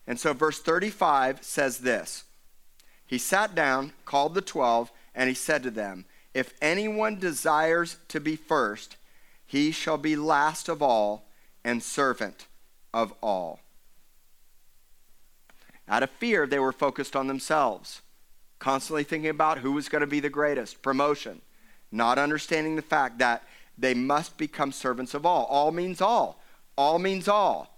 And so, verse 35 says this He sat down, called the twelve, and he said to them, If anyone desires to be first, he shall be last of all and servant of all. Out of fear, they were focused on themselves, constantly thinking about who was going to be the greatest, promotion, not understanding the fact that they must become servants of all. All means all. All means all.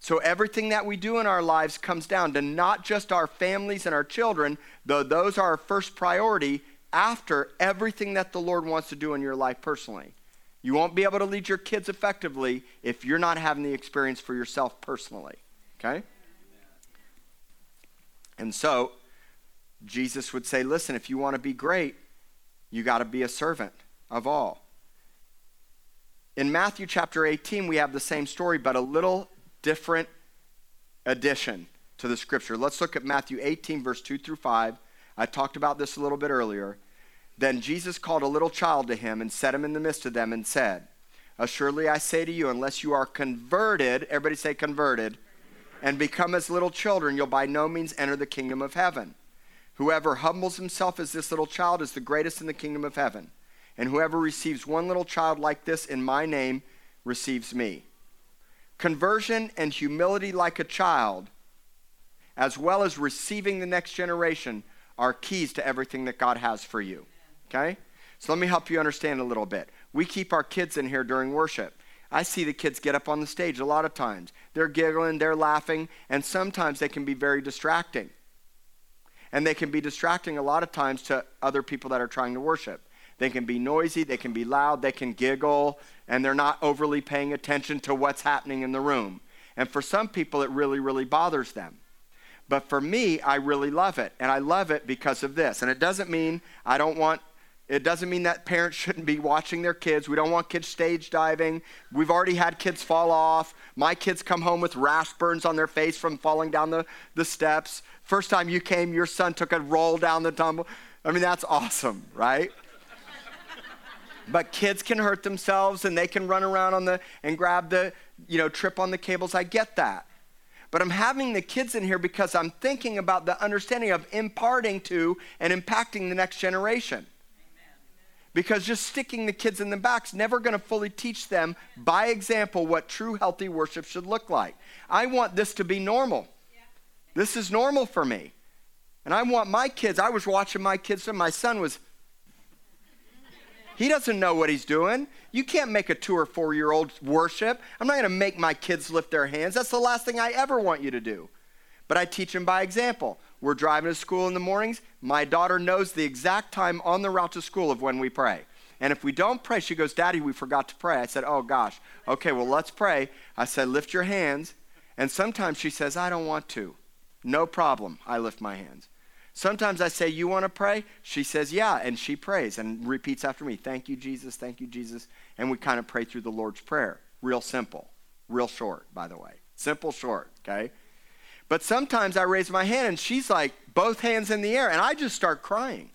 So everything that we do in our lives comes down to not just our families and our children, though those are our first priority after everything that the Lord wants to do in your life personally. You won't be able to lead your kids effectively if you're not having the experience for yourself personally. Okay? And so, Jesus would say, listen, if you want to be great, you got to be a servant of all. In Matthew chapter 18, we have the same story, but a little different addition to the scripture. Let's look at Matthew 18, verse 2 through 5. I talked about this a little bit earlier. Then Jesus called a little child to him and set him in the midst of them and said, Assuredly I say to you, unless you are converted, everybody say converted, and become as little children, you'll by no means enter the kingdom of heaven. Whoever humbles himself as this little child is the greatest in the kingdom of heaven. And whoever receives one little child like this in my name receives me. Conversion and humility like a child, as well as receiving the next generation, are keys to everything that God has for you. Okay? So let me help you understand a little bit. We keep our kids in here during worship. I see the kids get up on the stage a lot of times. They're giggling, they're laughing, and sometimes they can be very distracting. And they can be distracting a lot of times to other people that are trying to worship. They can be noisy, they can be loud, they can giggle, and they're not overly paying attention to what's happening in the room. And for some people, it really, really bothers them. But for me, I really love it. And I love it because of this. And it doesn't mean I don't want it doesn't mean that parents shouldn't be watching their kids. We don't want kids stage diving. We've already had kids fall off. My kids come home with rash burns on their face from falling down the, the steps. First time you came, your son took a roll down the tumble. I mean, that's awesome, right? But kids can hurt themselves and they can run around on the and grab the, you know, trip on the cables. I get that. But I'm having the kids in here because I'm thinking about the understanding of imparting to and impacting the next generation because just sticking the kids in the is never going to fully teach them by example what true healthy worship should look like. I want this to be normal. This is normal for me. And I want my kids, I was watching my kids, and my son was, he doesn't know what he's doing. You can't make a two or four year old worship. I'm not going to make my kids lift their hands. That's the last thing I ever want you to do. But I teach them by example. We're driving to school in the mornings. My daughter knows the exact time on the route to school of when we pray. And if we don't pray, she goes, Daddy, we forgot to pray. I said, Oh gosh. Okay, well, let's pray. I said, Lift your hands. And sometimes she says, I don't want to. No problem. I lift my hands. Sometimes I say, You want to pray? She says, Yeah. And she prays and repeats after me, Thank you, Jesus. Thank you, Jesus. And we kind of pray through the Lord's Prayer. Real simple. Real short, by the way. Simple, short, okay? But sometimes I raise my hand and she's like, both hands in the air, and I just start crying.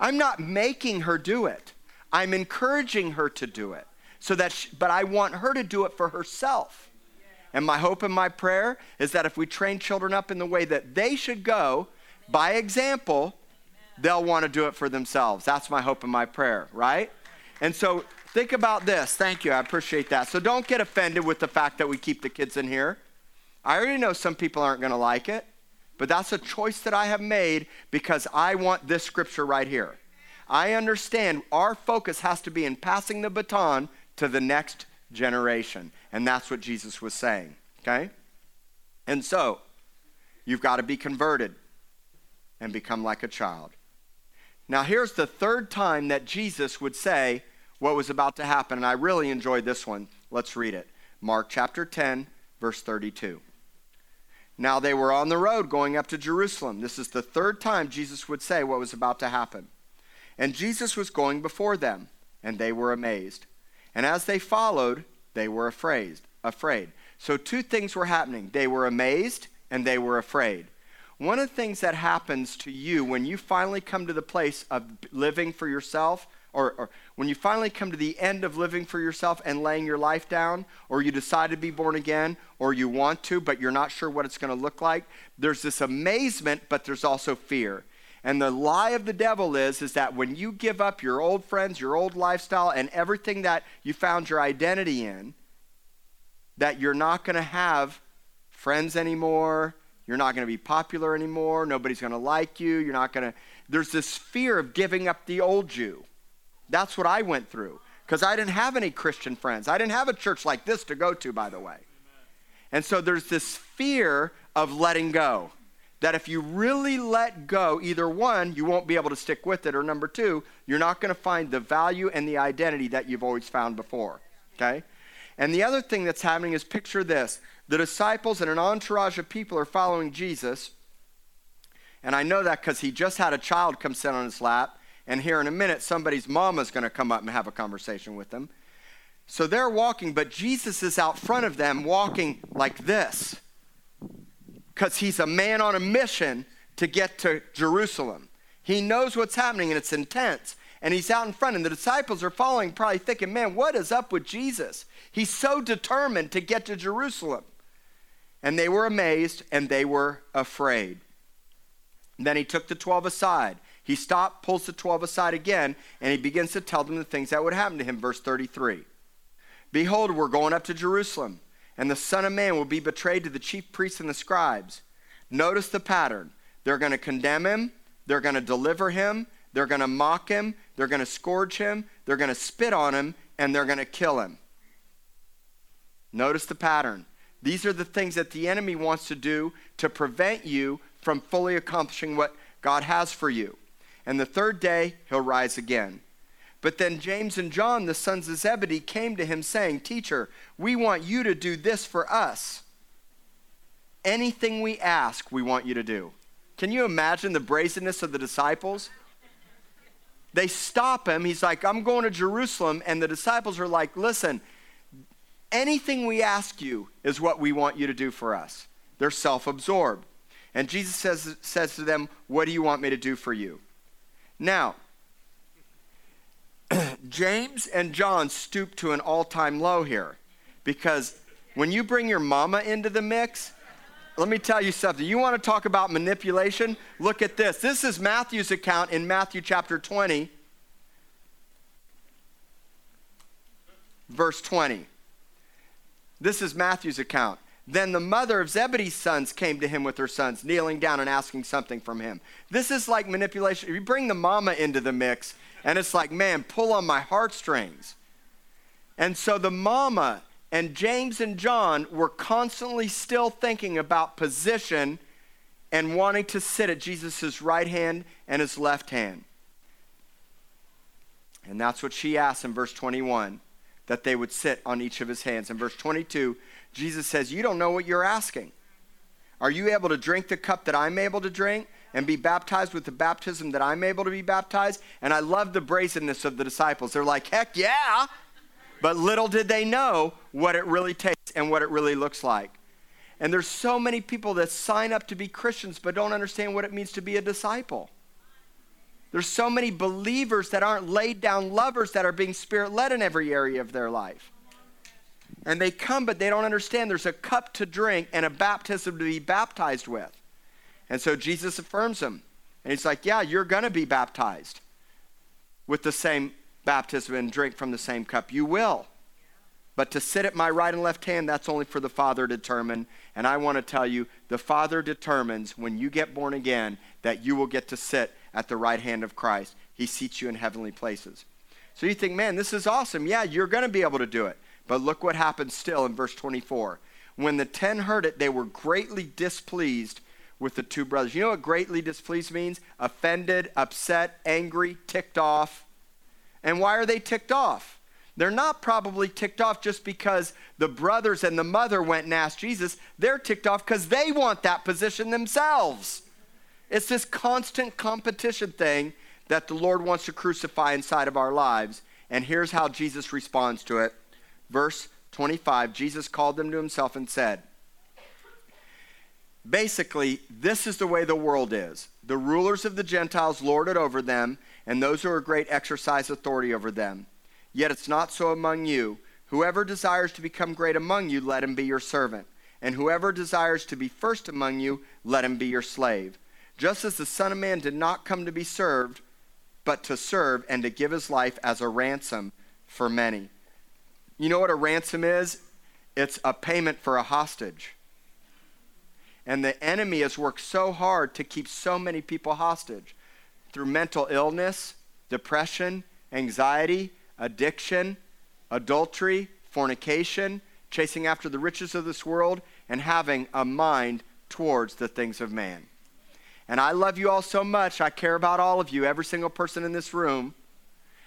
I'm not making her do it. I'm encouraging her to do it. So that she, but I want her to do it for herself. And my hope and my prayer is that if we train children up in the way that they should go, by example, they'll want to do it for themselves. That's my hope and my prayer, right? And so think about this. Thank you. I appreciate that. So don't get offended with the fact that we keep the kids in here. I already know some people aren't going to like it, but that's a choice that I have made because I want this scripture right here. I understand our focus has to be in passing the baton to the next generation. And that's what Jesus was saying, okay? And so, you've got to be converted and become like a child. Now, here's the third time that Jesus would say what was about to happen, and I really enjoyed this one. Let's read it. Mark chapter 10, verse 32. Now they were on the road going up to Jerusalem. This is the third time Jesus would say what was about to happen. And Jesus was going before them, and they were amazed. And as they followed, they were afraid. Afraid. So, two things were happening they were amazed and they were afraid. One of the things that happens to you when you finally come to the place of living for yourself, or, or, when you finally come to the end of living for yourself and laying your life down, or you decide to be born again, or you want to, but you're not sure what it's going to look like, there's this amazement, but there's also fear. And the lie of the devil is, is that when you give up your old friends, your old lifestyle, and everything that you found your identity in, that you're not going to have friends anymore, you're not going to be popular anymore, nobody's going to like you, you're not going to. There's this fear of giving up the old you. That's what I went through because I didn't have any Christian friends. I didn't have a church like this to go to, by the way. And so there's this fear of letting go. That if you really let go, either one, you won't be able to stick with it, or number two, you're not going to find the value and the identity that you've always found before. Okay? And the other thing that's happening is picture this the disciples and an entourage of people are following Jesus. And I know that because he just had a child come sit on his lap. And here in a minute, somebody's mama's going to come up and have a conversation with them. So they're walking, but Jesus is out front of them walking like this because he's a man on a mission to get to Jerusalem. He knows what's happening and it's intense. And he's out in front, and the disciples are following, probably thinking, man, what is up with Jesus? He's so determined to get to Jerusalem. And they were amazed and they were afraid. And then he took the 12 aside. He stopped, pulls the 12 aside again, and he begins to tell them the things that would happen to him. Verse 33 Behold, we're going up to Jerusalem, and the Son of Man will be betrayed to the chief priests and the scribes. Notice the pattern. They're going to condemn him, they're going to deliver him, they're going to mock him, they're going to scourge him, they're going to spit on him, and they're going to kill him. Notice the pattern. These are the things that the enemy wants to do to prevent you from fully accomplishing what God has for you. And the third day, he'll rise again. But then James and John, the sons of Zebedee, came to him saying, Teacher, we want you to do this for us. Anything we ask, we want you to do. Can you imagine the brazenness of the disciples? They stop him. He's like, I'm going to Jerusalem. And the disciples are like, Listen, anything we ask you is what we want you to do for us. They're self absorbed. And Jesus says, says to them, What do you want me to do for you? Now, James and John stoop to an all time low here because when you bring your mama into the mix, let me tell you something. You want to talk about manipulation? Look at this. This is Matthew's account in Matthew chapter 20, verse 20. This is Matthew's account. Then the mother of Zebedee's sons came to him with her sons, kneeling down and asking something from him. This is like manipulation. You bring the mama into the mix, and it's like, man, pull on my heartstrings. And so the mama and James and John were constantly still thinking about position and wanting to sit at Jesus' right hand and his left hand. And that's what she asked in verse 21 that they would sit on each of his hands. In verse 22, Jesus says, You don't know what you're asking. Are you able to drink the cup that I'm able to drink? and be baptized with the baptism that I'm able to be baptized. And I love the brazenness of the disciples. They're like, heck yeah. But little did they know what it really takes and what it really looks like. And there's so many people that sign up to be Christians but don't understand what it means to be a disciple. There's so many believers that aren't laid down lovers that are being spirit led in every area of their life. And they come, but they don't understand there's a cup to drink and a baptism to be baptized with. And so Jesus affirms them. And he's like, Yeah, you're going to be baptized with the same baptism and drink from the same cup. You will. But to sit at my right and left hand, that's only for the Father to determine. And I want to tell you, the Father determines when you get born again that you will get to sit at the right hand of Christ. He seats you in heavenly places. So you think, man, this is awesome. Yeah, you're going to be able to do it. But look what happens still in verse 24. When the ten heard it, they were greatly displeased with the two brothers. You know what greatly displeased means? Offended, upset, angry, ticked off. And why are they ticked off? They're not probably ticked off just because the brothers and the mother went and asked Jesus. They're ticked off because they want that position themselves. It's this constant competition thing that the Lord wants to crucify inside of our lives. And here's how Jesus responds to it. Verse 25, Jesus called them to himself and said, Basically, this is the way the world is. The rulers of the Gentiles lord it over them, and those who are great exercise authority over them. Yet it's not so among you. Whoever desires to become great among you, let him be your servant. And whoever desires to be first among you, let him be your slave. Just as the Son of Man did not come to be served, but to serve and to give his life as a ransom for many. You know what a ransom is? It's a payment for a hostage. And the enemy has worked so hard to keep so many people hostage through mental illness, depression, anxiety, addiction, adultery, fornication, chasing after the riches of this world, and having a mind towards the things of man. And I love you all so much. I care about all of you, every single person in this room.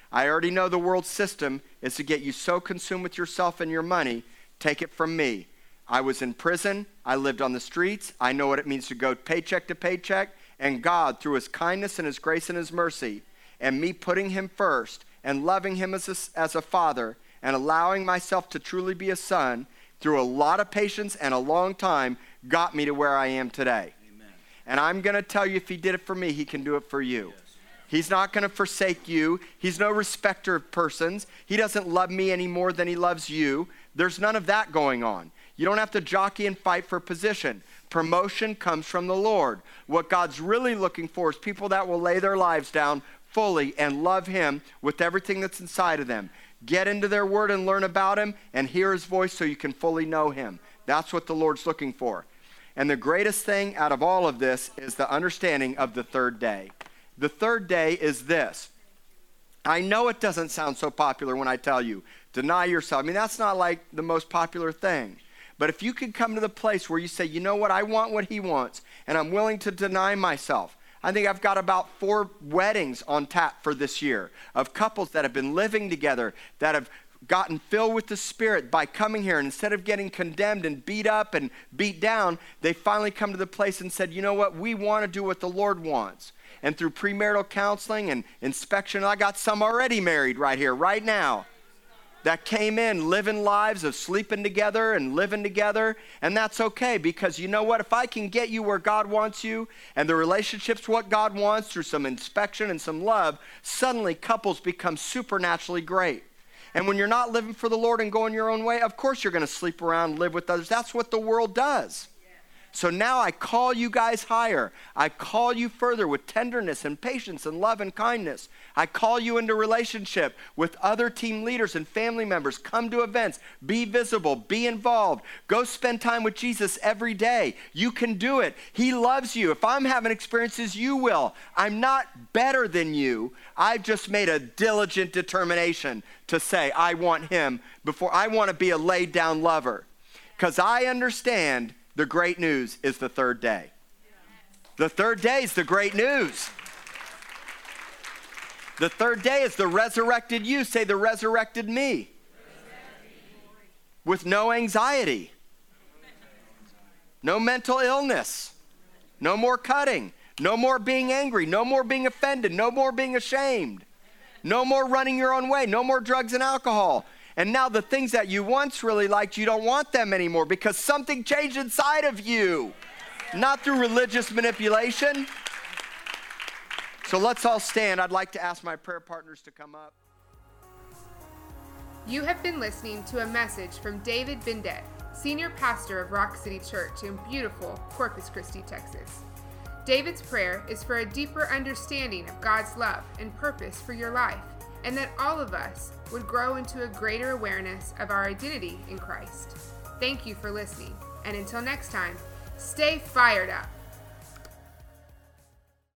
I already know the world system is to get you so consumed with yourself and your money. Take it from me. I was in prison. I lived on the streets. I know what it means to go paycheck to paycheck. And God, through His kindness and His grace and His mercy, and me putting Him first and loving Him as a, as a father and allowing myself to truly be a son through a lot of patience and a long time, got me to where I am today. Amen. And I'm going to tell you if He did it for me, He can do it for you. Yes. He's not going to forsake you. He's no respecter of persons. He doesn't love me any more than he loves you. There's none of that going on. You don't have to jockey and fight for position. Promotion comes from the Lord. What God's really looking for is people that will lay their lives down fully and love Him with everything that's inside of them. Get into their word and learn about Him and hear His voice so you can fully know Him. That's what the Lord's looking for. And the greatest thing out of all of this is the understanding of the third day. The third day is this. I know it doesn't sound so popular when I tell you, deny yourself. I mean, that's not like the most popular thing. But if you could come to the place where you say, you know what, I want what he wants, and I'm willing to deny myself. I think I've got about four weddings on tap for this year of couples that have been living together, that have gotten filled with the Spirit by coming here. And instead of getting condemned and beat up and beat down, they finally come to the place and said, you know what, we want to do what the Lord wants. And through premarital counseling and inspection, I got some already married right here, right now that came in living lives of sleeping together and living together. And that's okay because you know what? If I can get you where God wants you and the relationship's what God wants through some inspection and some love, suddenly couples become supernaturally great. And when you're not living for the Lord and going your own way, of course you're going to sleep around, live with others. That's what the world does. So now I call you guys higher. I call you further with tenderness and patience and love and kindness. I call you into relationship with other team leaders and family members. Come to events, be visible, be involved. Go spend time with Jesus every day. You can do it. He loves you. If I'm having experiences, you will. I'm not better than you. I've just made a diligent determination to say, I want him before I want to be a laid down lover. Because I understand the great news is the third day. The third day is the great news. The third day is the resurrected you. Say, the resurrected me. With no anxiety, no mental illness, no more cutting, no more being angry, no more being offended, no more being ashamed, no more running your own way, no more drugs and alcohol, and now the things that you once really liked, you don't want them anymore because something changed inside of you, not through religious manipulation. So let's all stand. I'd like to ask my prayer partners to come up. You have been listening to a message from David Bindet, Senior Pastor of Rock City Church in beautiful Corpus Christi, Texas. David's prayer is for a deeper understanding of God's love and purpose for your life and that all of us would grow into a greater awareness of our identity in Christ. Thank you for listening, and until next time, stay fired up.